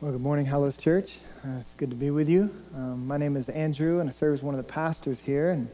Well, good morning, Hallows Church. Uh, it's good to be with you. Um, my name is Andrew, and I serve as one of the pastors here, and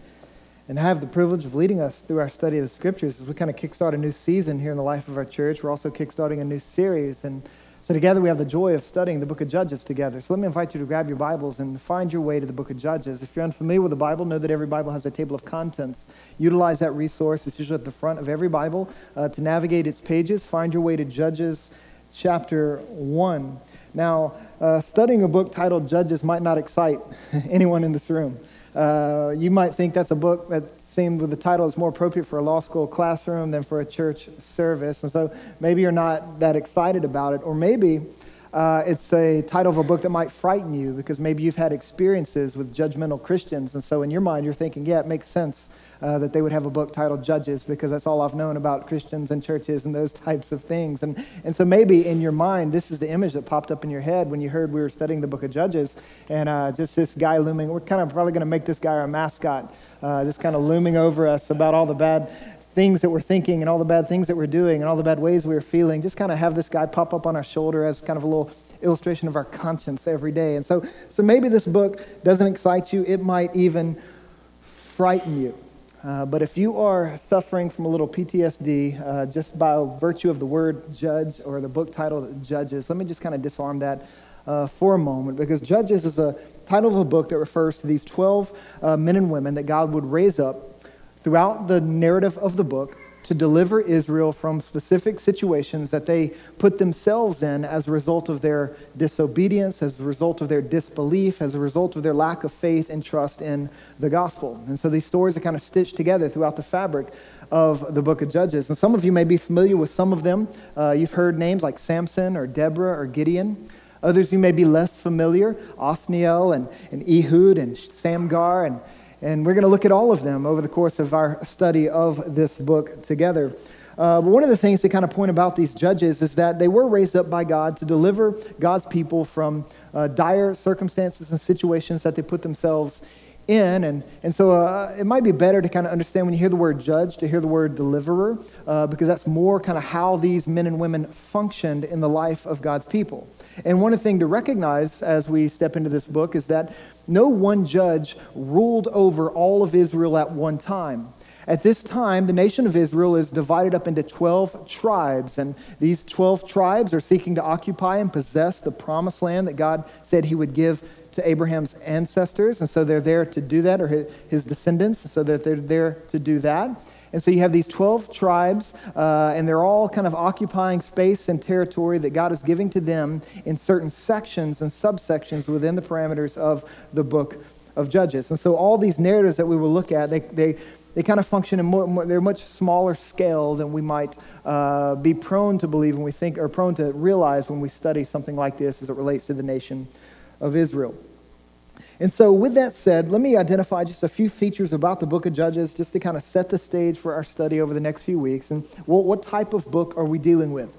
and have the privilege of leading us through our study of the scriptures as we kind of kickstart a new season here in the life of our church. We're also kickstarting a new series, and so together we have the joy of studying the book of Judges together. So let me invite you to grab your Bibles and find your way to the book of Judges. If you're unfamiliar with the Bible, know that every Bible has a table of contents. Utilize that resource. It's usually at the front of every Bible uh, to navigate its pages. Find your way to Judges chapter 1. Now, uh, studying a book titled Judges might not excite anyone in this room. Uh, you might think that's a book that seemed with the title is more appropriate for a law school classroom than for a church service. And so maybe you're not that excited about it. Or maybe uh, it's a title of a book that might frighten you because maybe you've had experiences with judgmental Christians. And so in your mind, you're thinking, yeah, it makes sense uh, that they would have a book titled Judges because that's all I've known about Christians and churches and those types of things. And, and so maybe in your mind, this is the image that popped up in your head when you heard we were studying the book of Judges and uh, just this guy looming. We're kind of probably going to make this guy our mascot, uh, just kind of looming over us about all the bad things that we're thinking and all the bad things that we're doing and all the bad ways we're feeling. Just kind of have this guy pop up on our shoulder as kind of a little illustration of our conscience every day. And so, so maybe this book doesn't excite you, it might even frighten you. Uh, but if you are suffering from a little PTSD uh, just by virtue of the word judge or the book title Judges, let me just kind of disarm that uh, for a moment because Judges is a title of a book that refers to these 12 uh, men and women that God would raise up throughout the narrative of the book to deliver Israel from specific situations that they put themselves in as a result of their disobedience, as a result of their disbelief, as a result of their lack of faith and trust in the gospel. And so these stories are kind of stitched together throughout the fabric of the book of Judges. And some of you may be familiar with some of them. Uh, you've heard names like Samson or Deborah or Gideon. Others you may be less familiar, Othniel and, and Ehud and Shamgar and and we're going to look at all of them over the course of our study of this book together. Uh, but one of the things to kind of point about these judges is that they were raised up by God to deliver God's people from uh, dire circumstances and situations that they put themselves in. And, and so uh, it might be better to kind of understand when you hear the word judge, to hear the word deliverer, uh, because that's more kind of how these men and women functioned in the life of God's people. And one thing to recognize as we step into this book is that no one judge ruled over all of Israel at one time. At this time, the nation of Israel is divided up into 12 tribes, and these 12 tribes are seeking to occupy and possess the promised land that God said he would give to Abraham's ancestors, and so they're there to do that, or his descendants, so that they're there to do that. And so you have these 12 tribes, uh, and they're all kind of occupying space and territory that God is giving to them in certain sections and subsections within the parameters of the book of Judges. And so all these narratives that we will look at, they, they, they kind of function in more, more they're much smaller scale than we might uh, be prone to believe when we think, or prone to realize when we study something like this as it relates to the nation of Israel. And so, with that said, let me identify just a few features about the book of Judges just to kind of set the stage for our study over the next few weeks. And well, what type of book are we dealing with?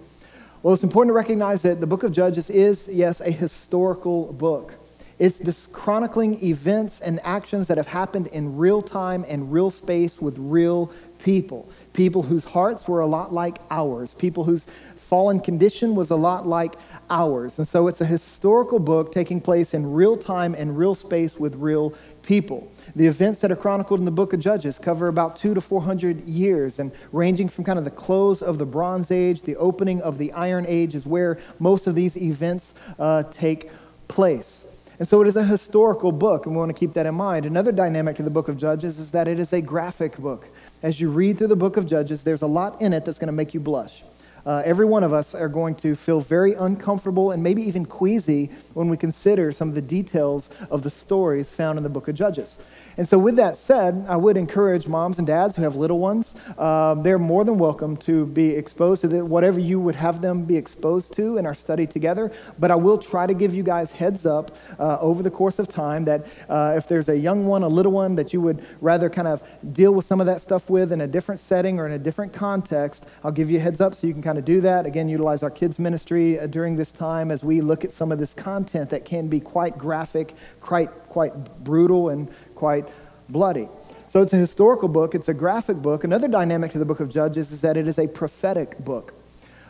Well, it's important to recognize that the book of Judges is, yes, a historical book. It's just chronicling events and actions that have happened in real time and real space with real people. People whose hearts were a lot like ours, people whose fallen condition was a lot like ours. And so it's a historical book taking place in real time and real space with real people. The events that are chronicled in the book of Judges cover about two to 400 years and ranging from kind of the close of the Bronze Age, the opening of the Iron Age is where most of these events uh, take place. And so it is a historical book, and we want to keep that in mind. Another dynamic to the book of Judges is that it is a graphic book. As you read through the book of Judges, there's a lot in it that's going to make you blush uh, every one of us are going to feel very uncomfortable and maybe even queasy when we consider some of the details of the stories found in the book of Judges. And so, with that said, I would encourage moms and dads who have little ones, uh, they're more than welcome to be exposed to whatever you would have them be exposed to in our study together. But I will try to give you guys heads up uh, over the course of time that uh, if there's a young one, a little one that you would rather kind of deal with some of that stuff with in a different setting or in a different context, I'll give you a heads up so you can kind of do that. Again, utilize our kids' ministry uh, during this time as we look at some of this content that can be quite graphic, quite, quite brutal, and quite bloody. So it's a historical book, it's a graphic book. Another dynamic to the book of Judges is that it is a prophetic book.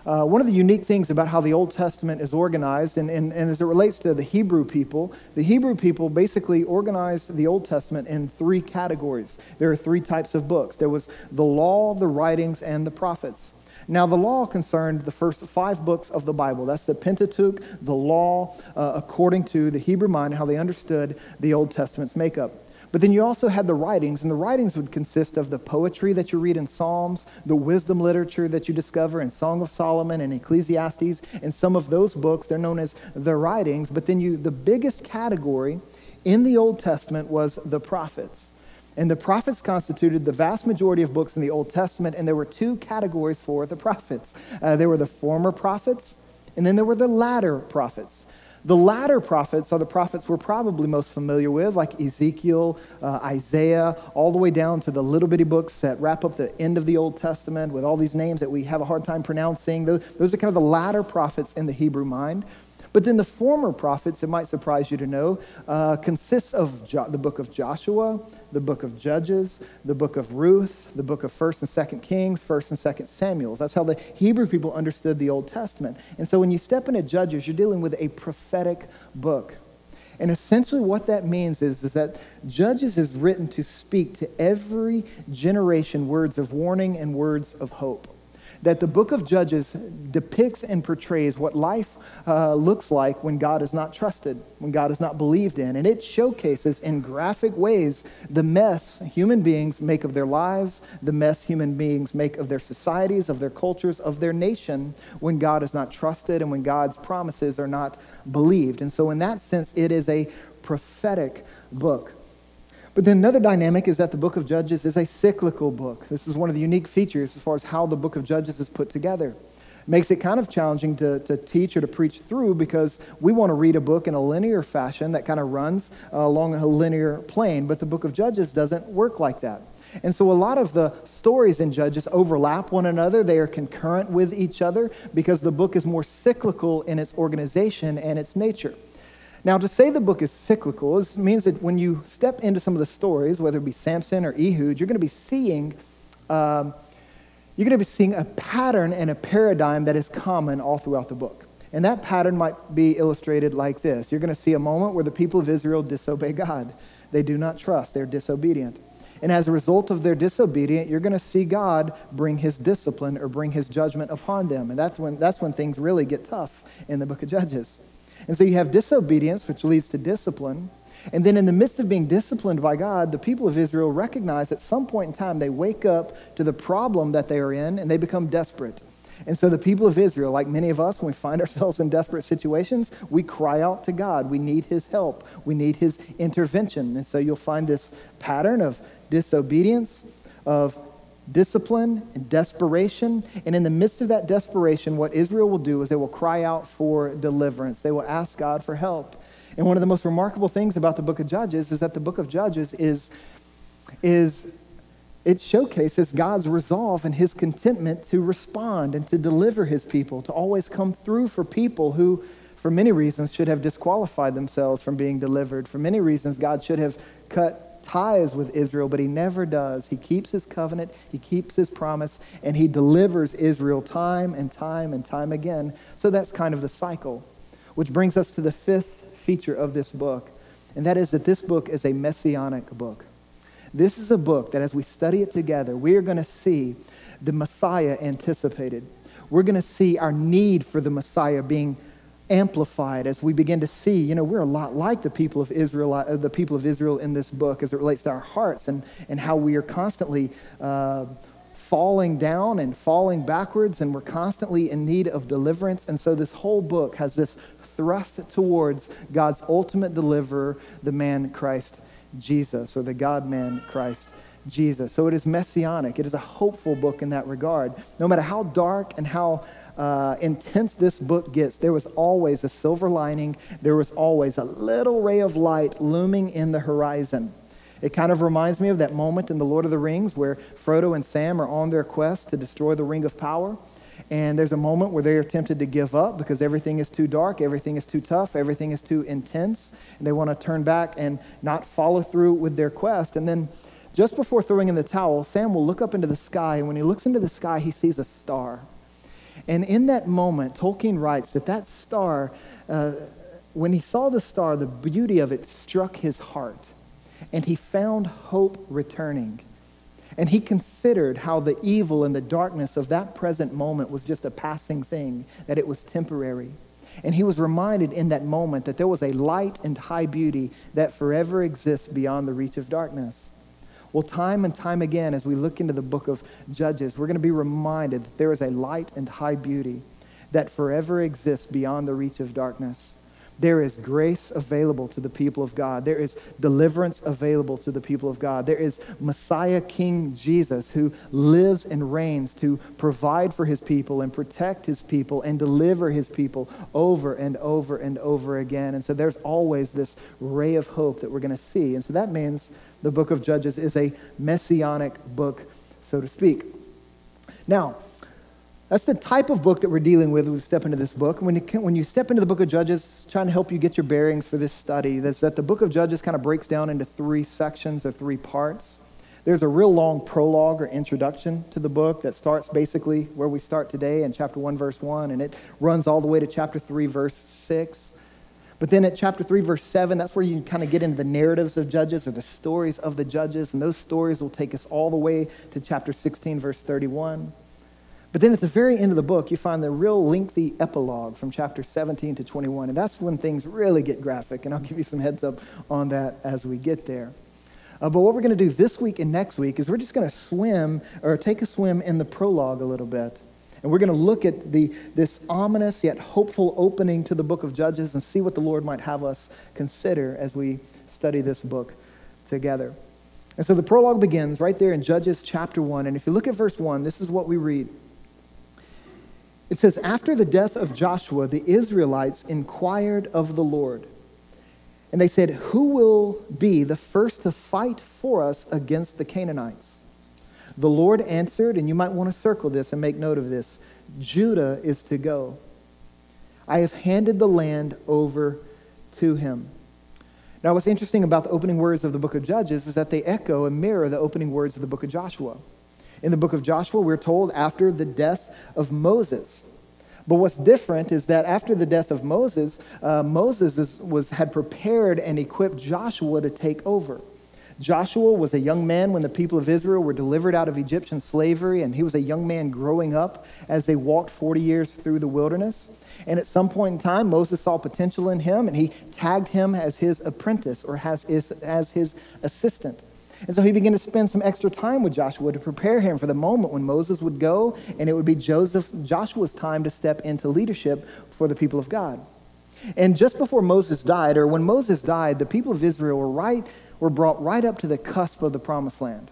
Uh, one of the unique things about how the Old Testament is organized, and, and, and as it relates to the Hebrew people, the Hebrew people basically organized the Old Testament in three categories. There are three types of books there was the law, the writings, and the prophets. Now, the law concerned the first five books of the Bible. That's the Pentateuch, the law, uh, according to the Hebrew mind, how they understood the Old Testament's makeup. But then you also had the writings, and the writings would consist of the poetry that you read in Psalms, the wisdom literature that you discover in Song of Solomon and Ecclesiastes, and some of those books, they're known as the writings. But then you, the biggest category in the Old Testament was the prophets. And the prophets constituted the vast majority of books in the Old Testament, and there were two categories for the prophets. Uh, there were the former prophets, and then there were the latter prophets. The latter prophets are the prophets we're probably most familiar with, like Ezekiel, uh, Isaiah, all the way down to the little bitty books that wrap up the end of the Old Testament with all these names that we have a hard time pronouncing. Those, those are kind of the latter prophets in the Hebrew mind. But then the former prophets, it might surprise you to know, uh, consists of jo- the book of Joshua, the book of Judges, the book of Ruth, the book of 1st and 2nd Kings, 1st and 2nd Samuels. That's how the Hebrew people understood the Old Testament. And so when you step into Judges, you're dealing with a prophetic book. And essentially, what that means is, is that Judges is written to speak to every generation words of warning and words of hope that the book of Judges depicts and portrays what life uh, looks like when God is not trusted, when God is not believed in. And it showcases in graphic ways the mess human beings make of their lives, the mess human beings make of their societies, of their cultures, of their nation when God is not trusted and when God's promises are not believed. And so, in that sense, it is a prophetic book. But then another dynamic is that the book of Judges is a cyclical book. This is one of the unique features as far as how the book of Judges is put together. It makes it kind of challenging to, to teach or to preach through because we want to read a book in a linear fashion that kind of runs uh, along a linear plane, but the book of Judges doesn't work like that. And so a lot of the stories in Judges overlap one another. They are concurrent with each other because the book is more cyclical in its organization and its nature. Now, to say the book is cyclical is, means that when you step into some of the stories, whether it be Samson or Ehud, you're going to be seeing. Um, you're going to be seeing a pattern and a paradigm that is common all throughout the book. And that pattern might be illustrated like this You're going to see a moment where the people of Israel disobey God. They do not trust, they're disobedient. And as a result of their disobedience, you're going to see God bring his discipline or bring his judgment upon them. And that's when, that's when things really get tough in the book of Judges. And so you have disobedience, which leads to discipline. And then, in the midst of being disciplined by God, the people of Israel recognize at some point in time they wake up to the problem that they are in and they become desperate. And so, the people of Israel, like many of us, when we find ourselves in desperate situations, we cry out to God. We need His help, we need His intervention. And so, you'll find this pattern of disobedience, of discipline and desperation. And in the midst of that desperation, what Israel will do is they will cry out for deliverance. They will ask God for help. And one of the most remarkable things about the book of Judges is that the book of Judges is, is it showcases God's resolve and his contentment to respond and to deliver his people, to always come through for people who, for many reasons, should have disqualified themselves from being delivered. For many reasons, God should have cut ties with Israel, but he never does. He keeps his covenant, he keeps his promise, and he delivers Israel time and time and time again. So that's kind of the cycle. Which brings us to the fifth feature of this book, and that is that this book is a messianic book. This is a book that as we study it together, we are going to see the Messiah anticipated. We're going to see our need for the Messiah being amplified as we begin to see, you know, we're a lot like the people of Israel, uh, the people of Israel in this book as it relates to our hearts and, and how we are constantly uh, falling down and falling backwards and we're constantly in need of deliverance. And so this whole book has this thrust towards God's ultimate deliverer, the man Christ Jesus, or the God man Christ Jesus. So it is messianic. It is a hopeful book in that regard. No matter how dark and how uh, intense this book gets, there was always a silver lining. There was always a little ray of light looming in the horizon. It kind of reminds me of that moment in The Lord of the Rings where Frodo and Sam are on their quest to destroy the Ring of Power. And there's a moment where they are tempted to give up because everything is too dark, everything is too tough, everything is too intense, and they want to turn back and not follow through with their quest. And then just before throwing in the towel, Sam will look up into the sky, and when he looks into the sky, he sees a star. And in that moment, Tolkien writes that that star, uh, when he saw the star, the beauty of it struck his heart, and he found hope returning. And he considered how the evil and the darkness of that present moment was just a passing thing, that it was temporary. And he was reminded in that moment that there was a light and high beauty that forever exists beyond the reach of darkness. Well, time and time again, as we look into the book of Judges, we're going to be reminded that there is a light and high beauty that forever exists beyond the reach of darkness. There is grace available to the people of God. There is deliverance available to the people of God. There is Messiah King Jesus who lives and reigns to provide for his people and protect his people and deliver his people over and over and over again. And so there's always this ray of hope that we're going to see. And so that means the book of Judges is a messianic book, so to speak. Now, that's the type of book that we're dealing with when we step into this book. When you, when you step into the book of Judges, trying to help you get your bearings for this study, is that the book of Judges kind of breaks down into three sections or three parts. There's a real long prologue or introduction to the book that starts basically where we start today in chapter 1, verse 1, and it runs all the way to chapter 3, verse 6. But then at chapter 3, verse 7, that's where you kind of get into the narratives of Judges or the stories of the Judges, and those stories will take us all the way to chapter 16, verse 31. But then at the very end of the book, you find the real lengthy epilogue from chapter 17 to 21, and that's when things really get graphic, and I'll give you some heads up on that as we get there. Uh, but what we're going to do this week and next week is we're just going to swim or take a swim in the prologue a little bit. And we're going to look at the, this ominous yet hopeful opening to the book of Judges and see what the Lord might have us consider as we study this book together. And so the prologue begins right there in Judges chapter 1. And if you look at verse 1, this is what we read. It says, After the death of Joshua, the Israelites inquired of the Lord. And they said, Who will be the first to fight for us against the Canaanites? The Lord answered, and you might want to circle this and make note of this Judah is to go. I have handed the land over to him. Now, what's interesting about the opening words of the book of Judges is that they echo and mirror the opening words of the book of Joshua. In the book of Joshua, we're told after the death of Moses. But what's different is that after the death of Moses, uh, Moses is, was, had prepared and equipped Joshua to take over. Joshua was a young man when the people of Israel were delivered out of Egyptian slavery, and he was a young man growing up as they walked 40 years through the wilderness. And at some point in time, Moses saw potential in him, and he tagged him as his apprentice or as his, as his assistant. And so he began to spend some extra time with Joshua to prepare him for the moment when Moses would go, and it would be Joshua's time to step into leadership for the people of God. And just before Moses died, or when Moses died, the people of Israel were right were brought right up to the cusp of the promised land.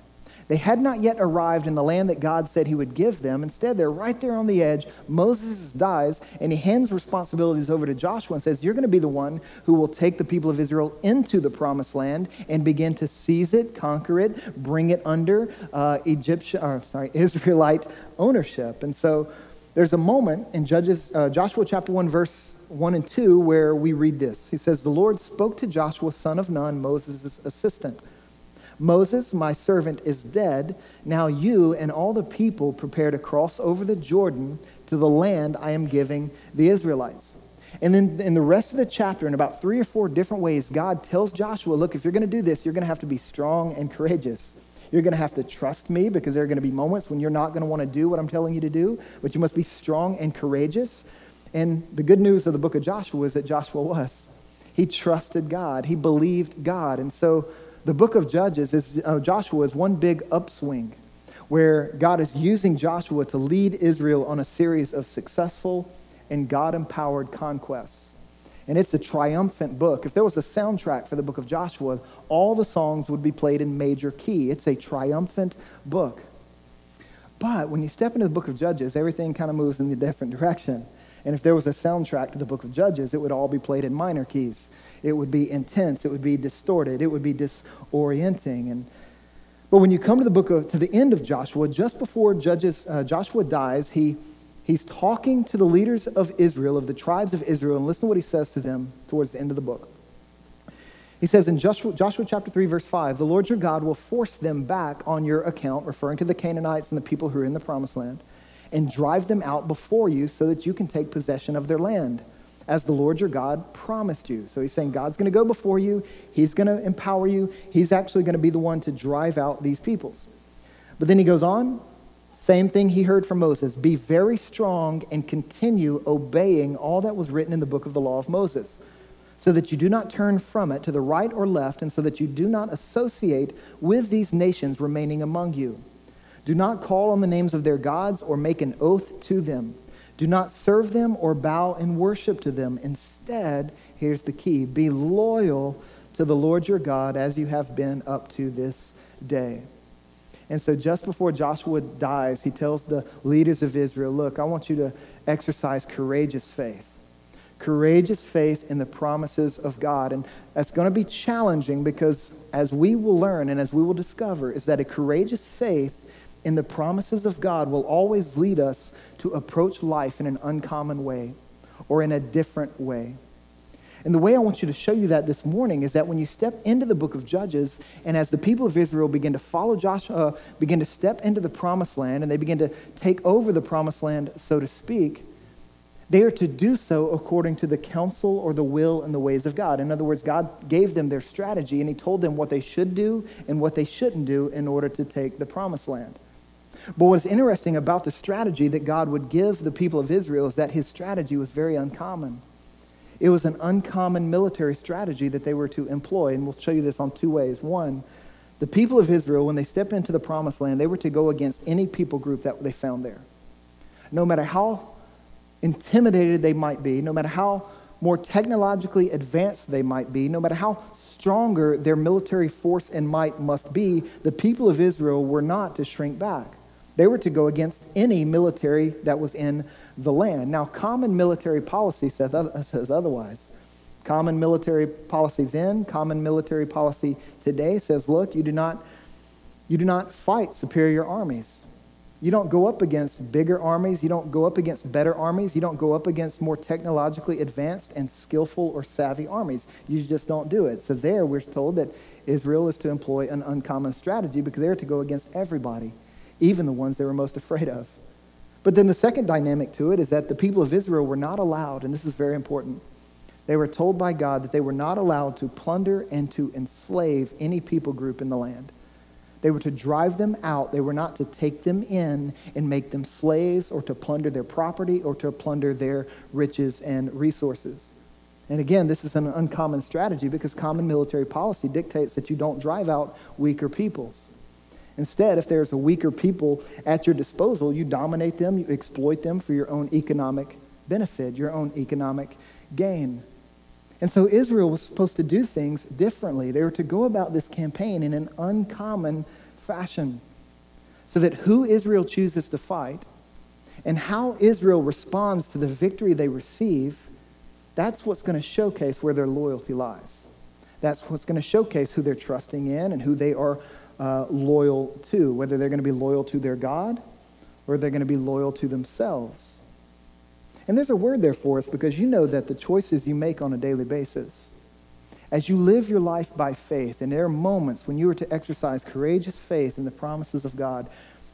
They had not yet arrived in the land that God said he would give them. Instead, they're right there on the edge. Moses dies, and he hands responsibilities over to Joshua and says, You're going to be the one who will take the people of Israel into the promised land and begin to seize it, conquer it, bring it under uh, Egyptian, or, sorry, Israelite ownership. And so there's a moment in Judges, uh, Joshua chapter 1, verse 1 and 2, where we read this. He says, The Lord spoke to Joshua, son of Nun, Moses' assistant. Moses, my servant, is dead. Now you and all the people prepare to cross over the Jordan to the land I am giving the Israelites. And then in the rest of the chapter, in about three or four different ways, God tells Joshua, Look, if you're going to do this, you're going to have to be strong and courageous. You're going to have to trust me because there are going to be moments when you're not going to want to do what I'm telling you to do, but you must be strong and courageous. And the good news of the book of Joshua is that Joshua was. He trusted God, he believed God. And so the book of Judges is, uh, Joshua is one big upswing where God is using Joshua to lead Israel on a series of successful and God empowered conquests. And it's a triumphant book. If there was a soundtrack for the book of Joshua, all the songs would be played in major key. It's a triumphant book. But when you step into the book of Judges, everything kind of moves in a different direction. And if there was a soundtrack to the book of Judges, it would all be played in minor keys. It would be intense, it would be distorted, it would be disorienting. And but when you come to the book of to the end of Joshua, just before Judges uh, Joshua dies, he he's talking to the leaders of Israel, of the tribes of Israel, and listen to what he says to them towards the end of the book. He says in Joshua, Joshua chapter 3, verse 5, the Lord your God will force them back on your account, referring to the Canaanites and the people who are in the promised land and drive them out before you so that you can take possession of their land as the Lord your God promised you. So he's saying God's going to go before you, he's going to empower you, he's actually going to be the one to drive out these peoples. But then he goes on, same thing he heard from Moses be very strong and continue obeying all that was written in the book of the law of Moses, so that you do not turn from it to the right or left, and so that you do not associate with these nations remaining among you. Do not call on the names of their gods or make an oath to them. Do not serve them or bow in worship to them. Instead, here's the key be loyal to the Lord your God as you have been up to this day. And so, just before Joshua dies, he tells the leaders of Israel, Look, I want you to exercise courageous faith. Courageous faith in the promises of God. And that's going to be challenging because, as we will learn and as we will discover, is that a courageous faith in the promises of God will always lead us to approach life in an uncommon way or in a different way. And the way I want you to show you that this morning is that when you step into the book of Judges, and as the people of Israel begin to follow Joshua, uh, begin to step into the promised land, and they begin to take over the promised land, so to speak, they are to do so according to the counsel or the will and the ways of God. In other words, God gave them their strategy, and He told them what they should do and what they shouldn't do in order to take the promised land. But what's interesting about the strategy that God would give the people of Israel is that his strategy was very uncommon. It was an uncommon military strategy that they were to employ, and we'll show you this on two ways. One, the people of Israel, when they step into the promised land, they were to go against any people group that they found there. No matter how intimidated they might be, no matter how more technologically advanced they might be, no matter how stronger their military force and might must be, the people of Israel were not to shrink back. They were to go against any military that was in the land. Now, common military policy says, otherwise. Common military policy then, common military policy today says, look, you do not, you do not fight superior armies. You don't go up against bigger armies. You don't go up against better armies. You don't go up against more technologically advanced and skillful or savvy armies. You just don't do it. So, there we're told that Israel is to employ an uncommon strategy because they're to go against everybody even the ones they were most afraid of. But then the second dynamic to it is that the people of Israel were not allowed, and this is very important, they were told by God that they were not allowed to plunder and to enslave any people group in the land. They were to drive them out. They were not to take them in and make them slaves or to plunder their property or to plunder their riches and resources. And again, this is an uncommon strategy because common military policy dictates that you don't drive out weaker peoples. Instead, if there's a weaker people at your disposal, you dominate them, you exploit them for your own economic benefit, your own economic gain. And so Israel was supposed to do things differently. They were to go about this campaign in an uncommon fashion so that who Israel chooses to fight and how Israel responds to the victory they receive, that's what's going to showcase where their loyalty lies. That's what's going to showcase who they're trusting in and who they are uh, loyal to, whether they're going to be loyal to their God or they're going to be loyal to themselves. And there's a word there for us because you know that the choices you make on a daily basis, as you live your life by faith, and there are moments when you are to exercise courageous faith in the promises of God,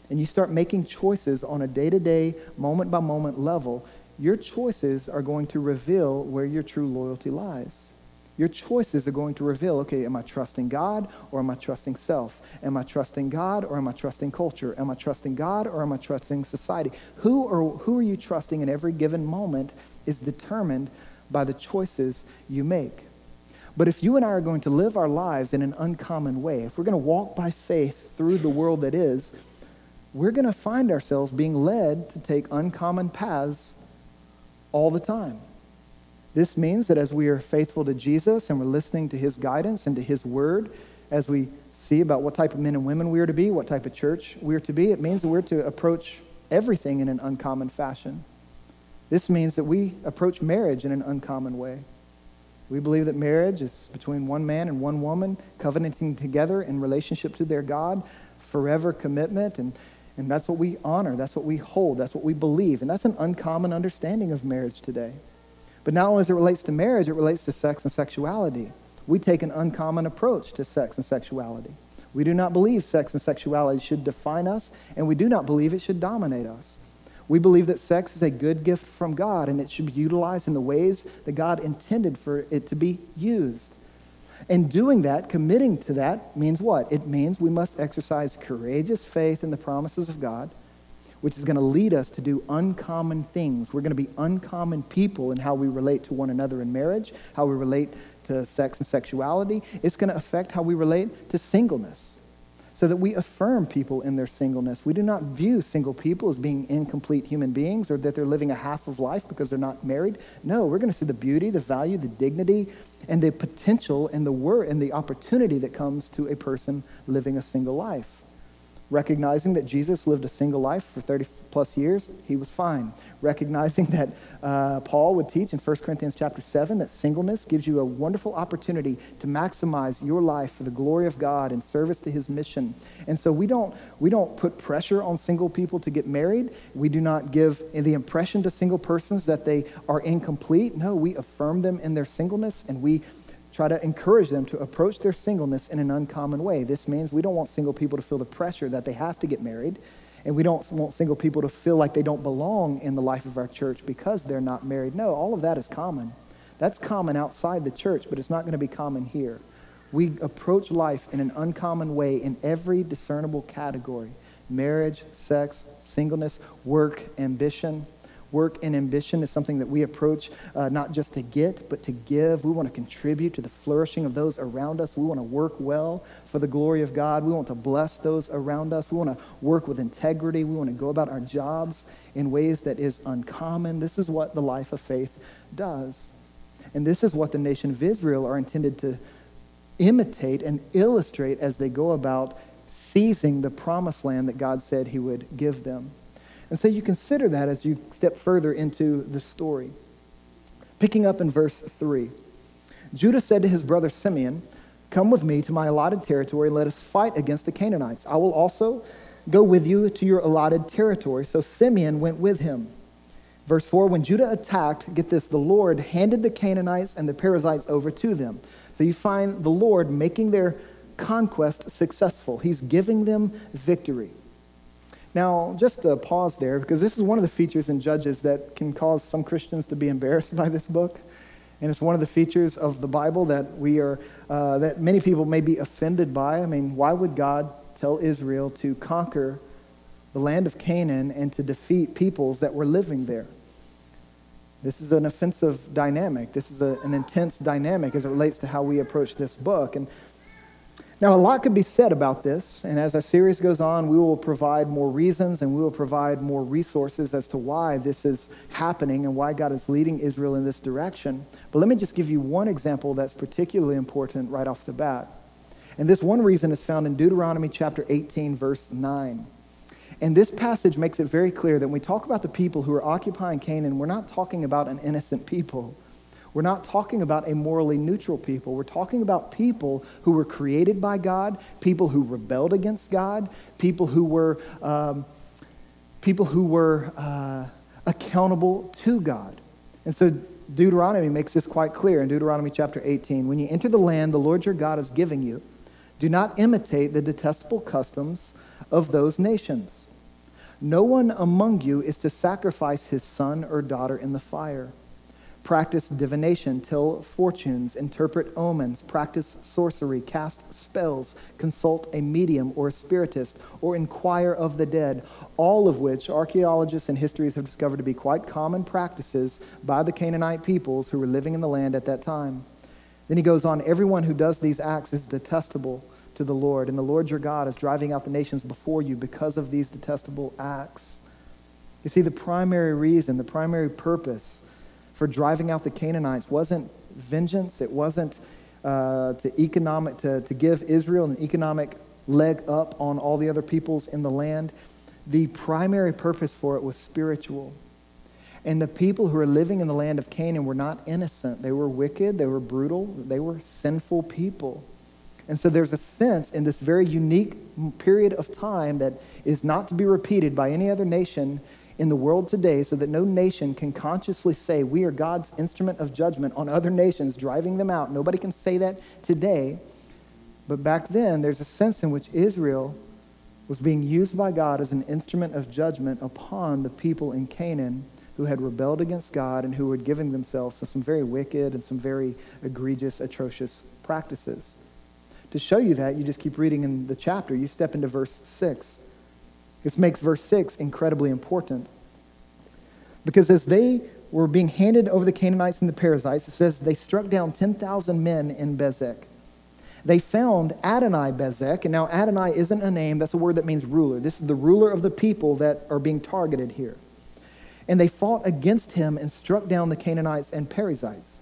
and you start making choices on a day to day, moment by moment level, your choices are going to reveal where your true loyalty lies. Your choices are going to reveal okay, am I trusting God or am I trusting self? Am I trusting God or am I trusting culture? Am I trusting God or am I trusting society? Who, or, who are you trusting in every given moment is determined by the choices you make. But if you and I are going to live our lives in an uncommon way, if we're going to walk by faith through the world that is, we're going to find ourselves being led to take uncommon paths all the time. This means that as we are faithful to Jesus and we're listening to his guidance and to his word, as we see about what type of men and women we are to be, what type of church we are to be, it means that we're to approach everything in an uncommon fashion. This means that we approach marriage in an uncommon way. We believe that marriage is between one man and one woman, covenanting together in relationship to their God, forever commitment, and, and that's what we honor, that's what we hold, that's what we believe. And that's an uncommon understanding of marriage today. But not only as it relates to marriage, it relates to sex and sexuality. We take an uncommon approach to sex and sexuality. We do not believe sex and sexuality should define us, and we do not believe it should dominate us. We believe that sex is a good gift from God and it should be utilized in the ways that God intended for it to be used. And doing that, committing to that, means what? It means we must exercise courageous faith in the promises of God, which is going to lead us to do uncommon things. We're going to be uncommon people in how we relate to one another in marriage, how we relate to sex and sexuality. It's going to affect how we relate to singleness so that we affirm people in their singleness. We do not view single people as being incomplete human beings or that they're living a half of life because they're not married. No, we're going to see the beauty, the value, the dignity, and the potential and the word and the opportunity that comes to a person living a single life recognizing that Jesus lived a single life for 30 plus years, he was fine. Recognizing that uh, Paul would teach in 1 Corinthians chapter 7 that singleness gives you a wonderful opportunity to maximize your life for the glory of God and service to his mission. And so we don't, we don't put pressure on single people to get married. We do not give the impression to single persons that they are incomplete. No, we affirm them in their singleness and we try to encourage them to approach their singleness in an uncommon way. This means we don't want single people to feel the pressure that they have to get married, and we don't want single people to feel like they don't belong in the life of our church because they're not married. No, all of that is common. That's common outside the church, but it's not going to be common here. We approach life in an uncommon way in every discernible category marriage, sex, singleness, work, ambition. Work and ambition is something that we approach uh, not just to get, but to give. We want to contribute to the flourishing of those around us. We want to work well for the glory of God. We want to bless those around us. We want to work with integrity. We want to go about our jobs in ways that is uncommon. This is what the life of faith does. And this is what the nation of Israel are intended to imitate and illustrate as they go about seizing the promised land that God said he would give them. And so you consider that as you step further into the story. Picking up in verse 3 Judah said to his brother Simeon, Come with me to my allotted territory, and let us fight against the Canaanites. I will also go with you to your allotted territory. So Simeon went with him. Verse 4 When Judah attacked, get this, the Lord handed the Canaanites and the Perizzites over to them. So you find the Lord making their conquest successful, He's giving them victory. Now, just to pause there, because this is one of the features in Judges that can cause some Christians to be embarrassed by this book. And it's one of the features of the Bible that we are, uh, that many people may be offended by. I mean, why would God tell Israel to conquer the land of Canaan and to defeat peoples that were living there? This is an offensive dynamic. This is a, an intense dynamic as it relates to how we approach this book. And now, a lot could be said about this, and as our series goes on, we will provide more reasons and we will provide more resources as to why this is happening and why God is leading Israel in this direction. But let me just give you one example that's particularly important right off the bat. And this one reason is found in Deuteronomy chapter 18, verse 9. And this passage makes it very clear that when we talk about the people who are occupying Canaan, we're not talking about an innocent people. We're not talking about a morally neutral people. We're talking about people who were created by God, people who rebelled against God, people who were, um, people who were uh, accountable to God. And so Deuteronomy makes this quite clear in Deuteronomy chapter 18. When you enter the land the Lord your God is giving you, do not imitate the detestable customs of those nations. No one among you is to sacrifice his son or daughter in the fire practice divination, tell fortunes, interpret omens, practice sorcery, cast spells, consult a medium or a spiritist, or inquire of the dead, all of which archaeologists and histories have discovered to be quite common practices by the Canaanite peoples who were living in the land at that time. Then he goes on everyone who does these acts is detestable to the Lord, and the Lord your God is driving out the nations before you because of these detestable acts. You see, the primary reason, the primary purpose, for driving out the Canaanites wasn't vengeance, it wasn't uh, to, economic, to, to give Israel an economic leg up on all the other peoples in the land. The primary purpose for it was spiritual. And the people who were living in the land of Canaan were not innocent. They were wicked, they were brutal, they were sinful people. And so there's a sense in this very unique period of time that is not to be repeated by any other nation in the world today so that no nation can consciously say, We are God's instrument of judgment on other nations, driving them out. Nobody can say that today. But back then, there's a sense in which Israel was being used by God as an instrument of judgment upon the people in Canaan who had rebelled against God and who were giving themselves to some very wicked and some very egregious, atrocious practices. To show you that, you just keep reading in the chapter. You step into verse 6. This makes verse 6 incredibly important. Because as they were being handed over the Canaanites and the Perizzites, it says they struck down 10,000 men in Bezek they found Adonai Bezek, and now Adonai isn't a name, that's a word that means ruler. This is the ruler of the people that are being targeted here. And they fought against him and struck down the Canaanites and Perizzites.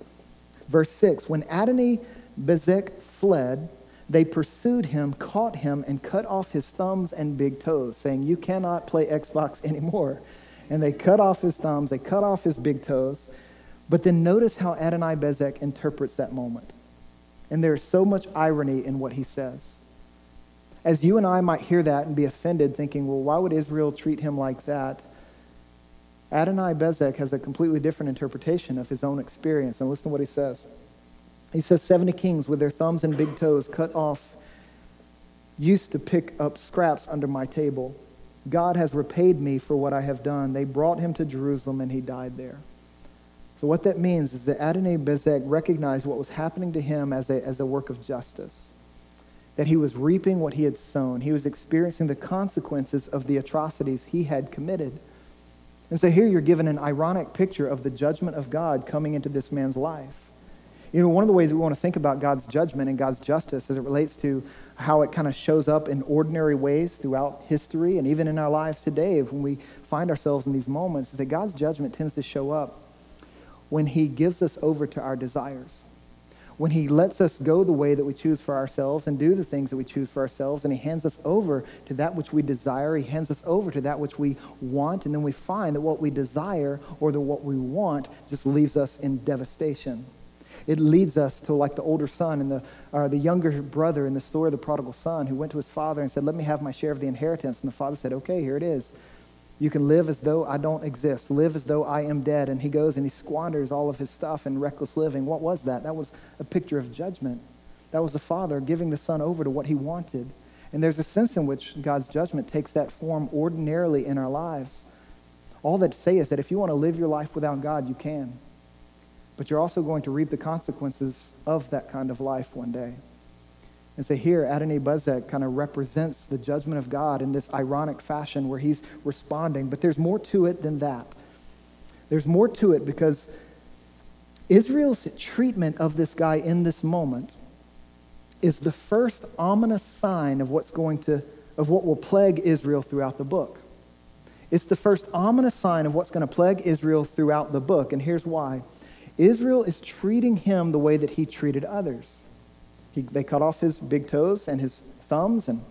Verse 6 When Adonai Bezek fled, they pursued him, caught him, and cut off his thumbs and big toes, saying, You cannot play Xbox anymore. And they cut off his thumbs, they cut off his big toes. But then notice how Adonai Bezek interprets that moment. And there is so much irony in what he says. As you and I might hear that and be offended, thinking, well, why would Israel treat him like that? Adonai Bezek has a completely different interpretation of his own experience. And listen to what he says. He says, 70 kings with their thumbs and big toes cut off used to pick up scraps under my table. God has repaid me for what I have done. They brought him to Jerusalem and he died there. So, what that means is that Adonai Bezek recognized what was happening to him as a, as a work of justice. That he was reaping what he had sown. He was experiencing the consequences of the atrocities he had committed. And so here you're given an ironic picture of the judgment of God coming into this man's life. You know, one of the ways we want to think about God's judgment and God's justice as it relates to how it kind of shows up in ordinary ways throughout history and even in our lives today when we find ourselves in these moments is that God's judgment tends to show up when He gives us over to our desires. When He lets us go the way that we choose for ourselves and do the things that we choose for ourselves, and He hands us over to that which we desire, He hands us over to that which we want, and then we find that what we desire or that what we want just leaves us in devastation. It leads us to like the older son and the, or the younger brother in the story of the prodigal son who went to his father and said, Let me have my share of the inheritance. And the father said, Okay, here it is. You can live as though I don't exist, live as though I am dead. And he goes and he squanders all of his stuff in reckless living. What was that? That was a picture of judgment. That was the father giving the son over to what he wanted. And there's a sense in which God's judgment takes that form ordinarily in our lives. All that to say is that if you want to live your life without God, you can. But you're also going to reap the consequences of that kind of life one day. And so here, Adonai Bezek kind of represents the judgment of God in this ironic fashion where he's responding. But there's more to it than that. There's more to it because Israel's treatment of this guy in this moment is the first ominous sign of what's going to, of what will plague Israel throughout the book. It's the first ominous sign of what's going to plague Israel throughout the book. And here's why Israel is treating him the way that he treated others. He, they cut off his big toes and his thumbs, and,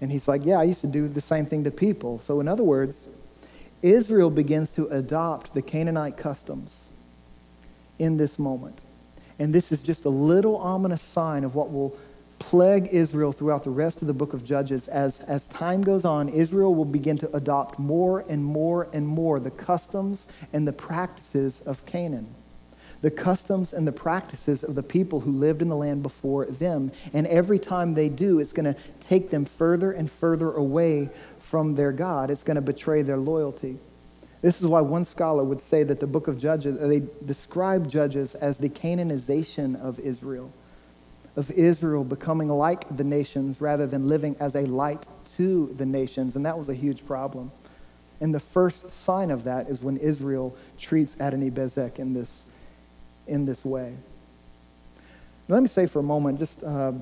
and he's like, Yeah, I used to do the same thing to people. So, in other words, Israel begins to adopt the Canaanite customs in this moment. And this is just a little ominous sign of what will plague Israel throughout the rest of the book of Judges. As, as time goes on, Israel will begin to adopt more and more and more the customs and the practices of Canaan the customs and the practices of the people who lived in the land before them. And every time they do, it's going to take them further and further away from their God. It's going to betray their loyalty. This is why one scholar would say that the book of Judges, they describe Judges as the Canaanization of Israel, of Israel becoming like the nations rather than living as a light to the nations. And that was a huge problem. And the first sign of that is when Israel treats Adonai Bezek in this in this way. Now, let me say for a moment, just, uh,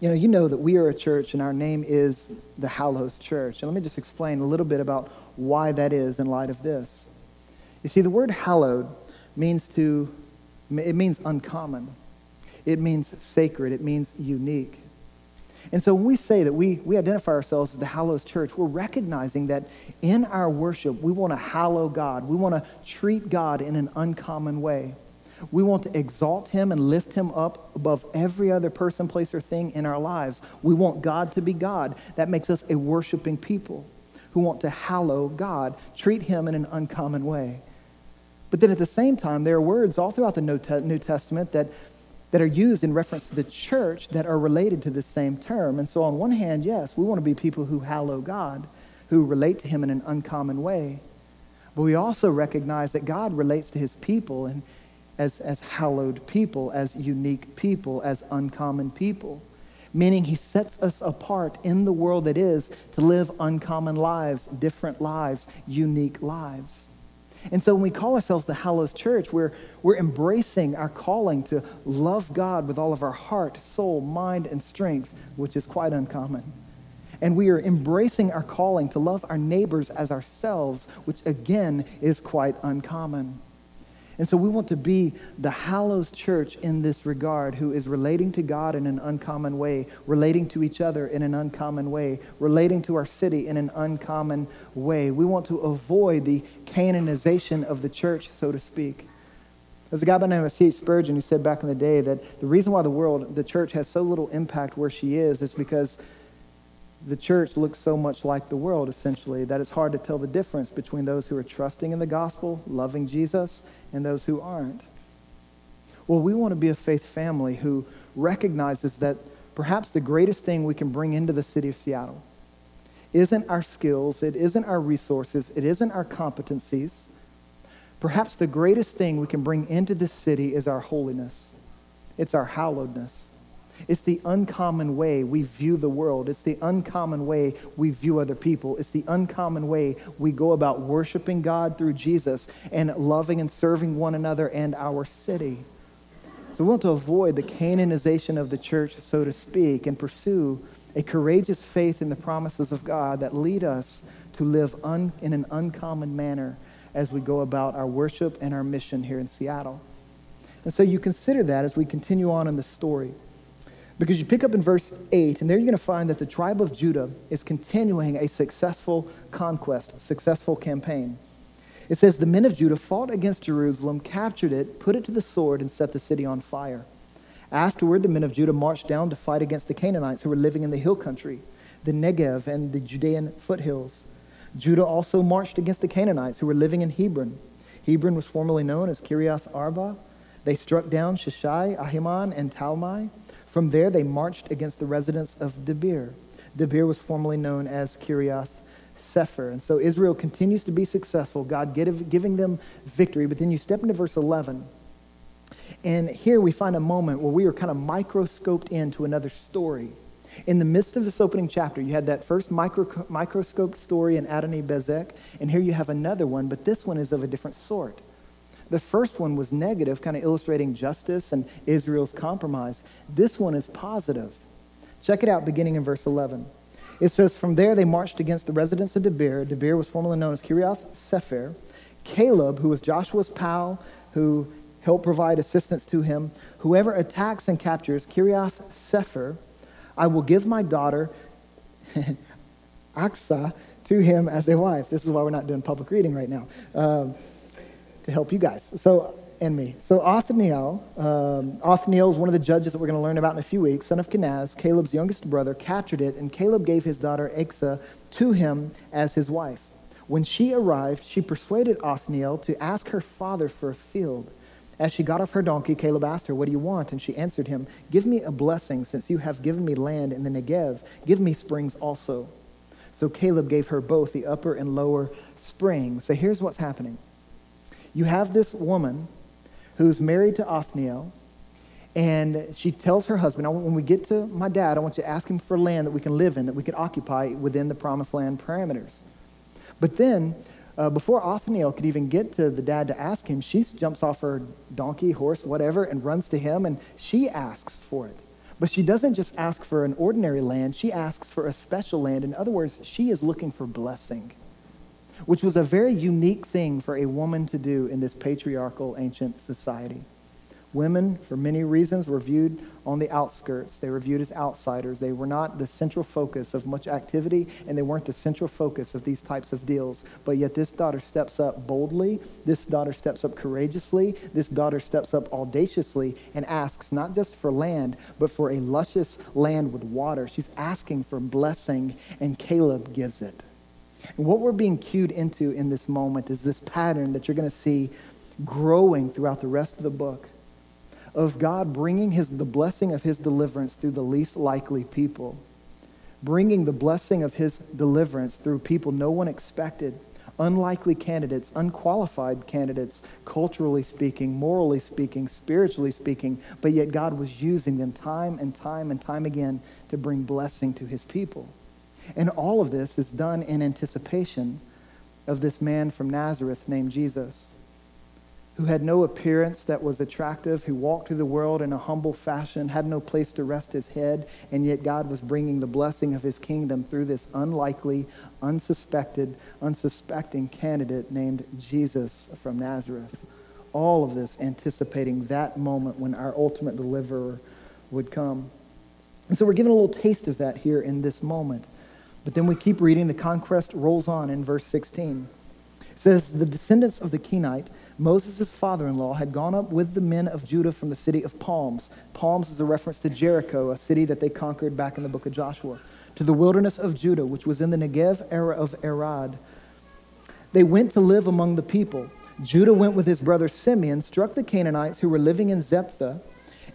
you know, you know that we are a church and our name is the Hallows Church. And let me just explain a little bit about why that is in light of this. You see, the word hallowed means to, it means uncommon. It means sacred. It means unique. And so when we say that we, we identify ourselves as the Hallows Church, we're recognizing that in our worship, we want to hallow God. We want to treat God in an uncommon way. We want to exalt him and lift him up above every other person, place, or thing in our lives. We want God to be God. That makes us a worshiping people who want to hallow God, treat him in an uncommon way. But then at the same time, there are words all throughout the New Testament that that are used in reference to the church that are related to the same term. And so, on one hand, yes, we want to be people who hallow God, who relate to Him in an uncommon way. But we also recognize that God relates to His people and as, as hallowed people, as unique people, as uncommon people. Meaning, He sets us apart in the world that is to live uncommon lives, different lives, unique lives. And so when we call ourselves the Hallows Church, we're, we're embracing our calling to love God with all of our heart, soul, mind, and strength, which is quite uncommon. And we are embracing our calling to love our neighbors as ourselves, which again is quite uncommon. And so we want to be the Hallows church in this regard who is relating to God in an uncommon way, relating to each other in an uncommon way, relating to our city in an uncommon way. We want to avoid the Canaanization of the church, so to speak. There's a guy by the name of C.H. Spurgeon who said back in the day that the reason why the world, the church has so little impact where she is is because the church looks so much like the world, essentially, that it's hard to tell the difference between those who are trusting in the gospel, loving Jesus, and those who aren't. Well, we want to be a faith family who recognizes that perhaps the greatest thing we can bring into the city of Seattle isn't our skills, it isn't our resources, it isn't our competencies. Perhaps the greatest thing we can bring into this city is our holiness, it's our hallowedness. It's the uncommon way we view the world. It's the uncommon way we view other people. It's the uncommon way we go about worshiping God through Jesus and loving and serving one another and our city. So we want to avoid the Canaanization of the church, so to speak, and pursue a courageous faith in the promises of God that lead us to live un, in an uncommon manner as we go about our worship and our mission here in Seattle. And so you consider that as we continue on in the story. Because you pick up in verse 8, and there you're going to find that the tribe of Judah is continuing a successful conquest, successful campaign. It says, The men of Judah fought against Jerusalem, captured it, put it to the sword, and set the city on fire. Afterward, the men of Judah marched down to fight against the Canaanites who were living in the hill country, the Negev, and the Judean foothills. Judah also marched against the Canaanites who were living in Hebron. Hebron was formerly known as Kiriath Arba. They struck down Sheshai, Ahiman, and Talmai. From there, they marched against the residents of Debir. Debir was formerly known as Kiriath Sefer. And so Israel continues to be successful, God giving them victory. But then you step into verse 11. And here we find a moment where we are kind of microscoped into another story. In the midst of this opening chapter, you had that first micro, microscope story in Adoni Bezek, and here you have another one, but this one is of a different sort. The first one was negative, kind of illustrating justice and Israel's compromise. This one is positive. Check it out beginning in verse 11. It says, From there they marched against the residents of Debir. Debir was formerly known as Kiriath Sefer. Caleb, who was Joshua's pal, who helped provide assistance to him, whoever attacks and captures Kiriath Sefer, I will give my daughter Achsah to him as a wife. This is why we're not doing public reading right now. Um, to help you guys. So, and me. So Othniel, um, Othniel is one of the judges that we're going to learn about in a few weeks, son of Kenaz, Caleb's youngest brother, captured it, and Caleb gave his daughter Achsah to him as his wife. When she arrived, she persuaded Othniel to ask her father for a field. As she got off her donkey, Caleb asked her, What do you want? And she answered him, Give me a blessing, since you have given me land in the Negev. Give me springs also. So Caleb gave her both the upper and lower springs. So here's what's happening you have this woman who's married to Othniel, and she tells her husband, when we get to my dad, I want you to ask him for land that we can live in, that we can occupy within the promised land parameters. But then, uh, before Othniel could even get to the dad to ask him, she jumps off her donkey, horse, whatever, and runs to him, and she asks for it. But she doesn't just ask for an ordinary land, she asks for a special land. In other words, she is looking for blessing which was a very unique thing for a woman to do in this patriarchal ancient society. Women, for many reasons, were viewed on the outskirts. They were viewed as outsiders. They were not the central focus of much activity, and they weren't the central focus of these types of deals. But yet, this daughter steps up boldly. This daughter steps up courageously. This daughter steps up audaciously and asks not just for land, but for a luscious land with water. She's asking for blessing, and Caleb gives it. And what we're being cued into in this moment is this pattern that you're going to see growing throughout the rest of the book of God bringing his, the blessing of his deliverance through the least likely people, bringing the blessing of his deliverance through people no one expected, unlikely candidates, unqualified candidates, culturally speaking, morally speaking, spiritually speaking, but yet God was using them time and time and time again to bring blessing to his people. And all of this is done in anticipation of this man from Nazareth named Jesus who had no appearance that was attractive, who walked through the world in a humble fashion, had no place to rest his head, and yet God was bringing the blessing of his kingdom through this unlikely, unsuspected, unsuspecting candidate named Jesus from Nazareth. All of this anticipating that moment when our ultimate deliverer would come. And so we're given a little taste of that here in this moment. But then we keep reading, the conquest rolls on in verse 16. It says, The descendants of the Kenite Moses' father in law had gone up with the men of Judah from the city of Palms. Palms is a reference to Jericho, a city that they conquered back in the book of Joshua, to the wilderness of Judah, which was in the Negev era of Arad. They went to live among the people. Judah went with his brother Simeon, struck the Canaanites who were living in Zephath,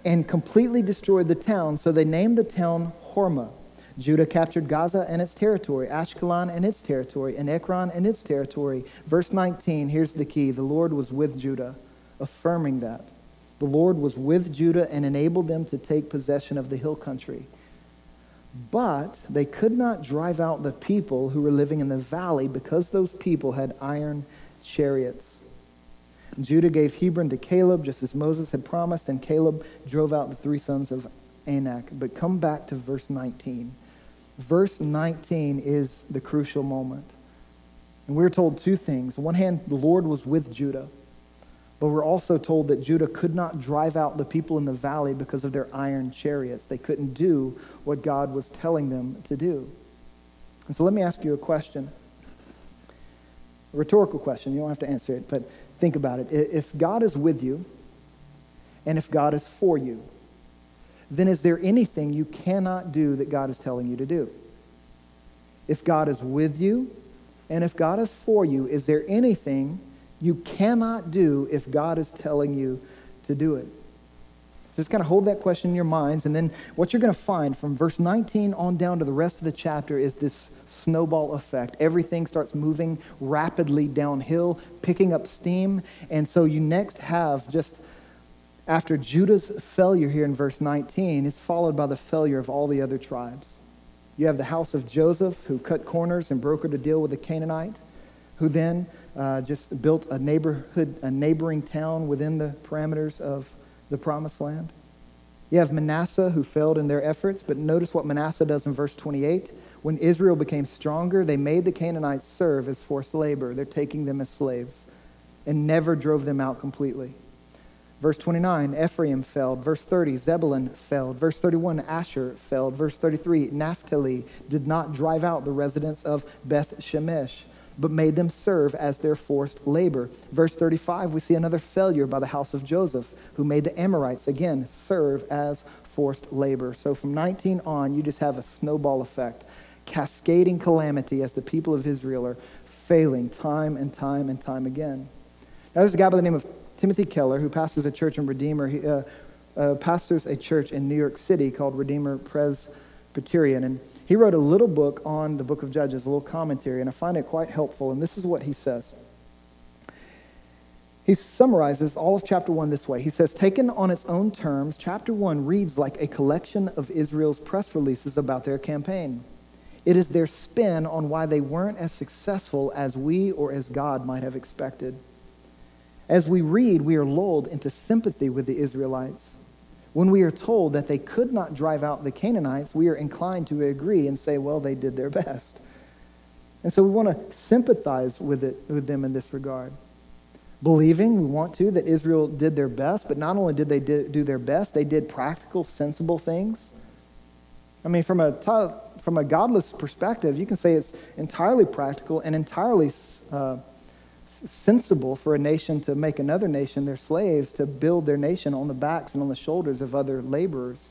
and completely destroyed the town, so they named the town Hormah. Judah captured Gaza and its territory, Ashkelon and its territory, and Ekron and its territory. Verse 19, here's the key the Lord was with Judah, affirming that. The Lord was with Judah and enabled them to take possession of the hill country. But they could not drive out the people who were living in the valley because those people had iron chariots. Judah gave Hebron to Caleb, just as Moses had promised, and Caleb drove out the three sons of Anak. But come back to verse 19 verse 19 is the crucial moment. And we're told two things. On one hand, the Lord was with Judah, but we're also told that Judah could not drive out the people in the valley because of their iron chariots. They couldn't do what God was telling them to do. And so let me ask you a question. A rhetorical question. You don't have to answer it, but think about it. If God is with you, and if God is for you, then is there anything you cannot do that God is telling you to do? If God is with you and if God is for you, is there anything you cannot do if God is telling you to do it? Just kind of hold that question in your minds, and then what you're going to find from verse 19 on down to the rest of the chapter is this snowball effect. Everything starts moving rapidly downhill, picking up steam, and so you next have just after Judah's failure here in verse 19, it's followed by the failure of all the other tribes. You have the house of Joseph, who cut corners and brokered a deal with the Canaanite, who then uh, just built a neighborhood, a neighboring town within the parameters of the promised land. You have Manasseh, who failed in their efforts, but notice what Manasseh does in verse 28. When Israel became stronger, they made the Canaanites serve as forced labor. They're taking them as slaves and never drove them out completely. Verse 29, Ephraim failed. Verse 30, Zebulun failed. Verse 31, Asher failed. Verse 33, Naphtali did not drive out the residents of Beth Shemesh, but made them serve as their forced labor. Verse 35, we see another failure by the house of Joseph, who made the Amorites, again, serve as forced labor. So from 19 on, you just have a snowball effect, cascading calamity as the people of Israel are failing time and time and time again. Now, there's a guy by the name of Timothy Keller, who pastors a church in Redeemer, he, uh, uh, pastors a church in New York City called Redeemer Presbyterian. And he wrote a little book on the book of Judges, a little commentary, and I find it quite helpful. And this is what he says. He summarizes all of chapter 1 this way. He says, Taken on its own terms, chapter 1 reads like a collection of Israel's press releases about their campaign. It is their spin on why they weren't as successful as we or as God might have expected. As we read, we are lulled into sympathy with the Israelites. When we are told that they could not drive out the Canaanites, we are inclined to agree and say, well, they did their best. And so we want to sympathize with, it, with them in this regard. Believing, we want to, that Israel did their best, but not only did they do their best, they did practical, sensible things. I mean, from a, from a godless perspective, you can say it's entirely practical and entirely uh, sensible for a nation to make another nation their slaves to build their nation on the backs and on the shoulders of other laborers.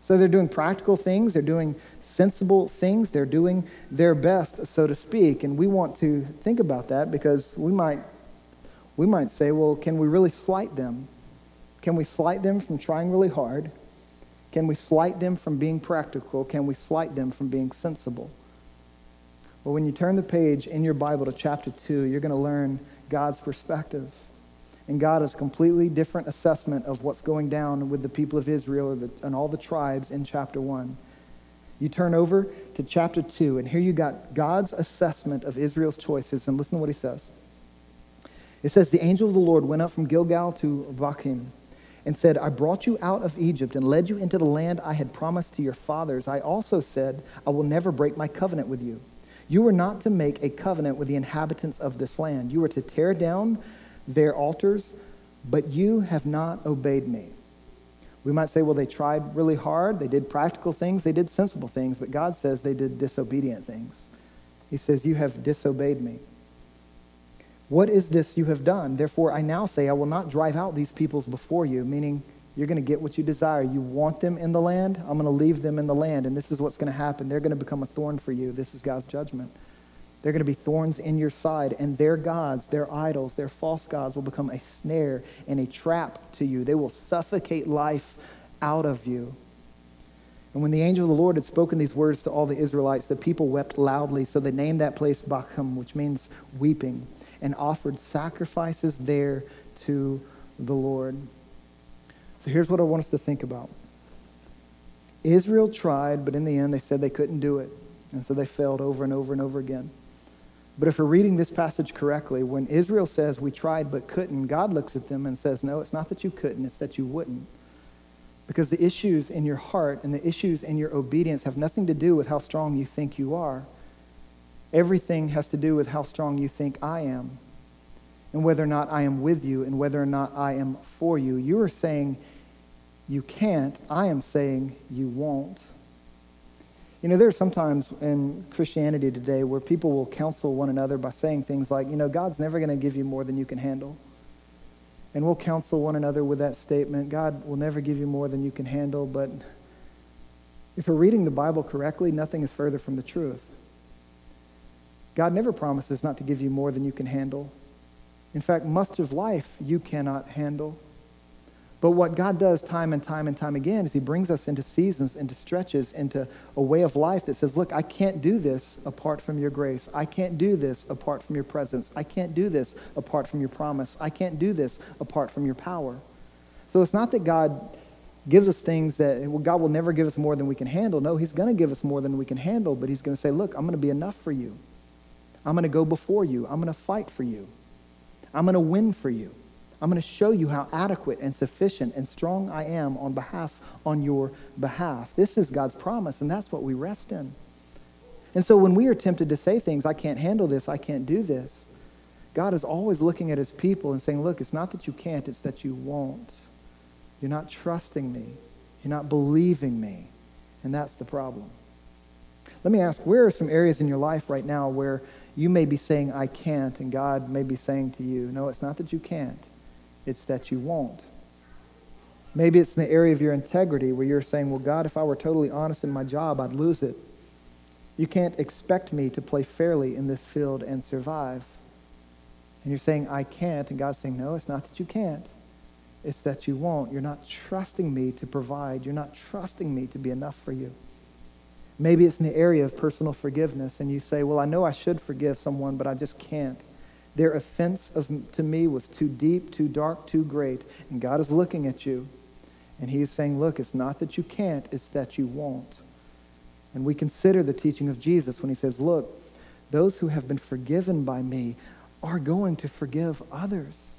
So they're doing practical things, they're doing sensible things, they're doing their best, so to speak. And we want to think about that because we might, we might say, well, can we really slight them? Can we slight them from trying really hard? Can we slight them from being practical? Can we slight them from being sensible? Well, when you turn the page in your Bible to chapter 2, you're going to learn God's perspective. And God has a completely different assessment of what's going down with the people of Israel and all the tribes in chapter 1. You turn over to chapter 2, and here you got God's assessment of Israel's choices. And listen to what he says. It says, The angel of the Lord went up from Gilgal to Bochim and said, I brought you out of Egypt and led you into the land I had promised to your fathers. I also said, I will never break my covenant with you. You were not to make a covenant with the inhabitants of this land. You were to tear down their altars, but you have not obeyed me. We might say, well, they tried really hard. They did practical things. They did sensible things. But God says they did disobedient things. He says, You have disobeyed me. What is this you have done? Therefore, I now say, I will not drive out these peoples before you, meaning you're going to get what you desire. You want them in the land? I'm going to leave them in the land. And this is what's going to happen. They're going to become a thorn for you. This is God's judgment. They're going to be thorns in your side, and their gods, their idols, their false gods will become a snare and a trap to you. They will suffocate life out of you. And when the angel of the Lord had spoken these words to all the Israelites, the people wept loudly. So they named that place Bochim, which means weeping, and offered sacrifices there to the Lord. So here's what I want us to think about Israel tried, but in the end, they said they couldn't do it. And so they failed over and over and over again. But if we're reading this passage correctly, when Israel says we tried but couldn't, God looks at them and says, No, it's not that you couldn't, it's that you wouldn't. Because the issues in your heart and the issues in your obedience have nothing to do with how strong you think you are. Everything has to do with how strong you think I am and whether or not I am with you and whether or not I am for you. You are saying you can't, I am saying you won't. You know, there are sometimes in Christianity today where people will counsel one another by saying things like, you know, God's never going to give you more than you can handle. And we'll counsel one another with that statement God will never give you more than you can handle. But if we're reading the Bible correctly, nothing is further from the truth. God never promises not to give you more than you can handle. In fact, much of life you cannot handle. But what God does time and time and time again is He brings us into seasons, into stretches, into a way of life that says, Look, I can't do this apart from your grace. I can't do this apart from your presence. I can't do this apart from your promise. I can't do this apart from your power. So it's not that God gives us things that God will never give us more than we can handle. No, He's going to give us more than we can handle, but He's going to say, Look, I'm going to be enough for you. I'm going to go before you. I'm going to fight for you. I'm going to win for you. I'm going to show you how adequate and sufficient and strong I am on behalf on your behalf. This is God's promise, and that's what we rest in. And so when we are tempted to say things, I can't handle this, I can't do this, God is always looking at his people and saying, Look, it's not that you can't, it's that you won't. You're not trusting me, you're not believing me. And that's the problem. Let me ask, where are some areas in your life right now where you may be saying, I can't, and God may be saying to you, No, it's not that you can't it's that you won't. Maybe it's in the area of your integrity where you're saying, Well, God, if I were totally honest in my job, I'd lose it. You can't expect me to play fairly in this field and survive. And you're saying, I can't. And God's saying, No, it's not that you can't. It's that you won't. You're not trusting me to provide. You're not trusting me to be enough for you. Maybe it's in the area of personal forgiveness, and you say, Well, I know I should forgive someone, but I just can't. Their offense of, to me was too deep, too dark, too great. And God is looking at you. And He is saying, Look, it's not that you can't, it's that you won't. And we consider the teaching of Jesus when He says, Look, those who have been forgiven by me are going to forgive others.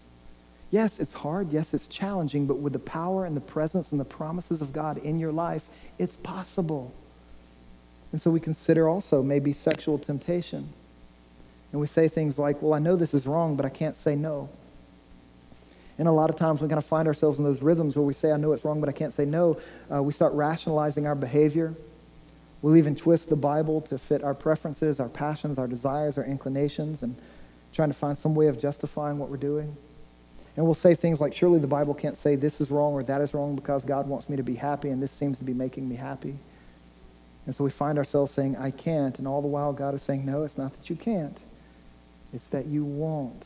Yes, it's hard. Yes, it's challenging. But with the power and the presence and the promises of God in your life, it's possible. And so we consider also maybe sexual temptation. And we say things like, well, I know this is wrong, but I can't say no. And a lot of times we kind of find ourselves in those rhythms where we say, I know it's wrong, but I can't say no. Uh, we start rationalizing our behavior. We'll even twist the Bible to fit our preferences, our passions, our desires, our inclinations, and trying to find some way of justifying what we're doing. And we'll say things like, surely the Bible can't say this is wrong or that is wrong because God wants me to be happy and this seems to be making me happy. And so we find ourselves saying, I can't. And all the while, God is saying, no, it's not that you can't. It's that you won't.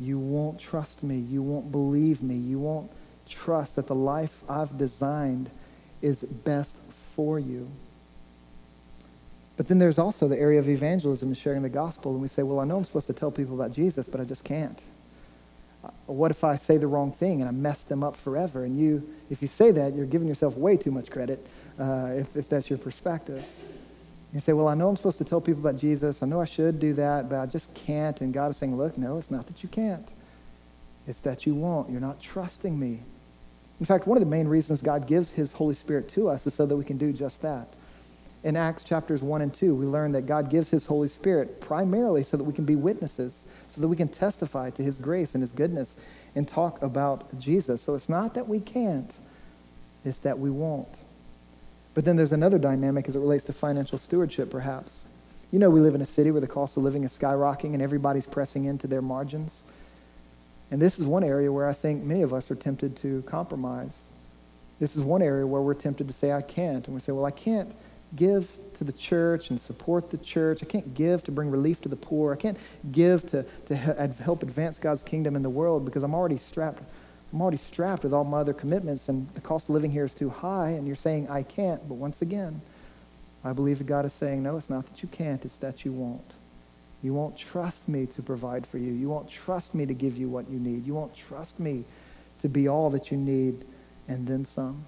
you won't trust me. You won't believe me. You won't trust that the life I've designed is best for you. But then there's also the area of evangelism and sharing the gospel. And we say, well, I know I'm supposed to tell people about Jesus, but I just can't. Uh, what if I say the wrong thing and I mess them up forever? And you, if you say that, you're giving yourself way too much credit uh, if, if that's your perspective. You say, well, I know I'm supposed to tell people about Jesus. I know I should do that, but I just can't. And God is saying, look, no, it's not that you can't. It's that you won't. You're not trusting me. In fact, one of the main reasons God gives his Holy Spirit to us is so that we can do just that. In Acts chapters 1 and 2, we learn that God gives his Holy Spirit primarily so that we can be witnesses, so that we can testify to his grace and his goodness and talk about Jesus. So it's not that we can't, it's that we won't. But then there's another dynamic as it relates to financial stewardship, perhaps. You know, we live in a city where the cost of living is skyrocketing and everybody's pressing into their margins. And this is one area where I think many of us are tempted to compromise. This is one area where we're tempted to say, I can't. And we say, well, I can't give to the church and support the church. I can't give to bring relief to the poor. I can't give to, to help advance God's kingdom in the world because I'm already strapped I'm already strapped with all my other commitments, and the cost of living here is too high, and you're saying, I can't. But once again, I believe that God is saying, no, it's not that you can't, it's that you won't. You won't trust me to provide for you. You won't trust me to give you what you need. You won't trust me to be all that you need and then some.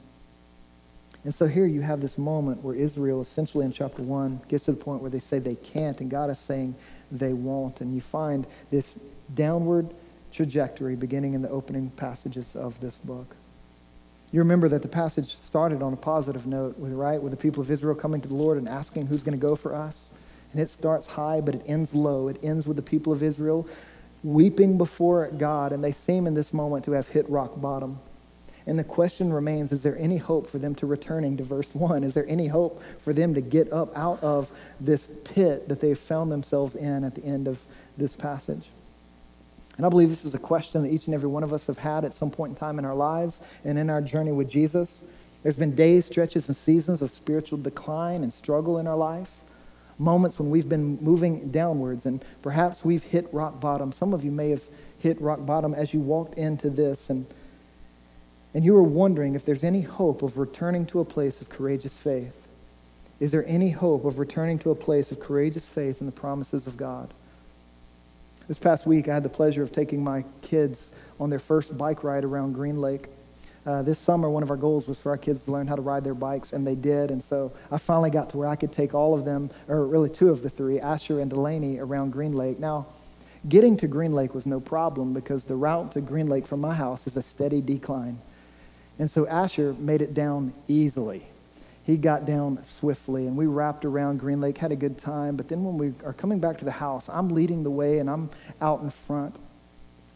And so here you have this moment where Israel, essentially in chapter 1, gets to the point where they say they can't, and God is saying they won't. And you find this downward trajectory beginning in the opening passages of this book. You remember that the passage started on a positive note, with, right, with the people of Israel coming to the Lord and asking who's going to go for us. And it starts high, but it ends low. It ends with the people of Israel weeping before God, and they seem in this moment to have hit rock bottom. And the question remains is there any hope for them to returning to verse 1? Is there any hope for them to get up out of this pit that they've found themselves in at the end of this passage? And I believe this is a question that each and every one of us have had at some point in time in our lives and in our journey with Jesus. There's been days, stretches, and seasons of spiritual decline and struggle in our life, moments when we've been moving downwards, and perhaps we've hit rock bottom. Some of you may have hit rock bottom as you walked into this, and, and you were wondering if there's any hope of returning to a place of courageous faith. Is there any hope of returning to a place of courageous faith in the promises of God? This past week, I had the pleasure of taking my kids on their first bike ride around Green Lake. Uh, this summer, one of our goals was for our kids to learn how to ride their bikes, and they did. And so I finally got to where I could take all of them, or really two of the three, Asher and Delaney, around Green Lake. Now, getting to Green Lake was no problem because the route to Green Lake from my house is a steady decline. And so Asher made it down easily he got down swiftly and we wrapped around Green Lake, had a good time. But then when we are coming back to the house, I'm leading the way and I'm out in front.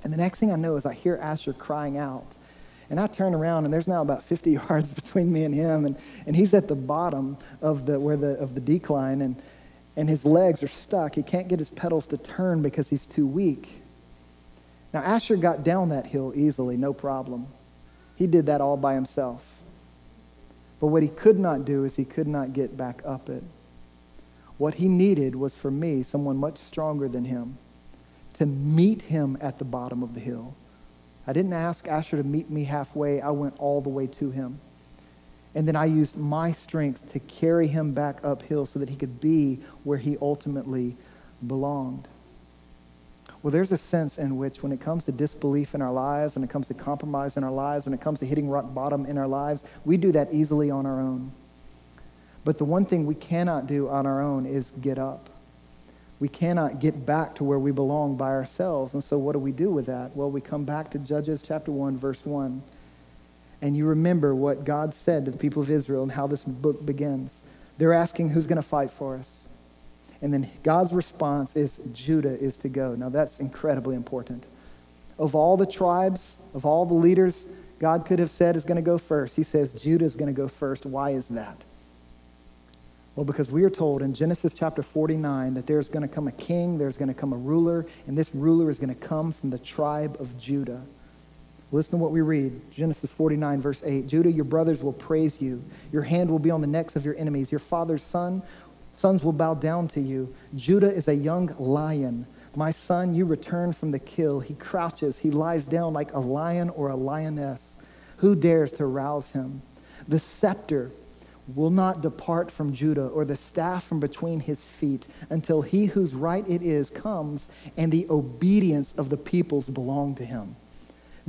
And the next thing I know is I hear Asher crying out. And I turn around and there's now about 50 yards between me and him. And, and he's at the bottom of the, where the, of the decline and, and his legs are stuck. He can't get his pedals to turn because he's too weak. Now, Asher got down that hill easily, no problem. He did that all by himself. But what he could not do is he could not get back up it. What he needed was for me, someone much stronger than him, to meet him at the bottom of the hill. I didn't ask Asher to meet me halfway, I went all the way to him. And then I used my strength to carry him back uphill so that he could be where he ultimately belonged. Well, there's a sense in which, when it comes to disbelief in our lives, when it comes to compromise in our lives, when it comes to hitting rock bottom in our lives, we do that easily on our own. But the one thing we cannot do on our own is get up. We cannot get back to where we belong by ourselves. And so, what do we do with that? Well, we come back to Judges chapter 1, verse 1. And you remember what God said to the people of Israel and how this book begins. They're asking, Who's going to fight for us? And then God's response is Judah is to go. Now that's incredibly important. Of all the tribes, of all the leaders, God could have said is going to go first. He says Judah is going to go first. Why is that? Well, because we are told in Genesis chapter 49 that there's going to come a king, there's going to come a ruler, and this ruler is going to come from the tribe of Judah. Listen to what we read Genesis 49, verse 8. Judah, your brothers will praise you. Your hand will be on the necks of your enemies. Your father's son Sons will bow down to you. Judah is a young lion. My son, you return from the kill. He crouches, he lies down like a lion or a lioness. Who dares to rouse him? The scepter will not depart from Judah, or the staff from between his feet, until he whose right it is comes, and the obedience of the peoples belong to him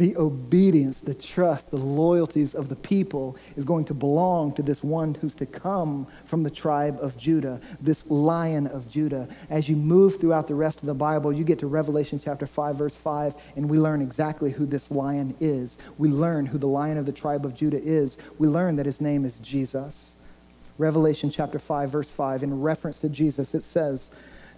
the obedience, the trust, the loyalties of the people is going to belong to this one who's to come from the tribe of Judah, this lion of Judah. As you move throughout the rest of the Bible, you get to Revelation chapter 5, verse 5, and we learn exactly who this lion is. We learn who the lion of the tribe of Judah is. We learn that his name is Jesus. Revelation chapter 5, verse 5, in reference to Jesus, it says,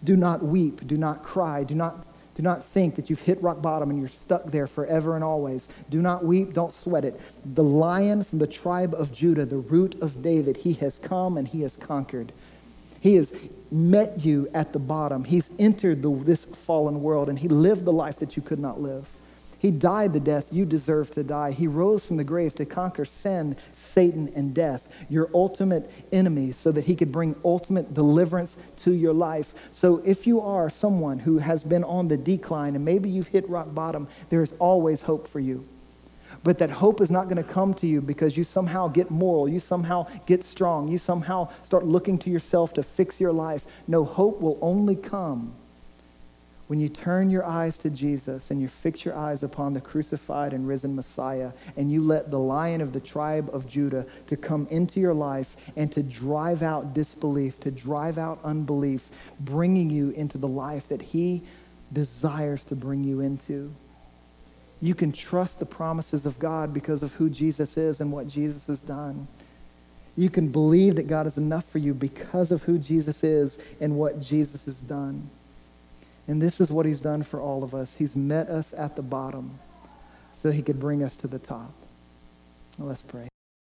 Do not weep, do not cry, do not do not think that you've hit rock bottom and you're stuck there forever and always. Do not weep, don't sweat it. The lion from the tribe of Judah, the root of David, he has come and he has conquered. He has met you at the bottom. He's entered the, this fallen world and he lived the life that you could not live. He died the death you deserve to die. He rose from the grave to conquer sin, Satan, and death, your ultimate enemy, so that he could bring ultimate deliverance to your life. So if you are someone who has been on the decline and maybe you've hit rock bottom, there is always hope for you. But that hope is not going to come to you because you somehow get moral, you somehow get strong, you somehow start looking to yourself to fix your life. No, hope will only come when you turn your eyes to Jesus and you fix your eyes upon the crucified and risen Messiah and you let the lion of the tribe of Judah to come into your life and to drive out disbelief, to drive out unbelief, bringing you into the life that he desires to bring you into. You can trust the promises of God because of who Jesus is and what Jesus has done. You can believe that God is enough for you because of who Jesus is and what Jesus has done. And this is what he's done for all of us. He's met us at the bottom so he could bring us to the top. Let's pray.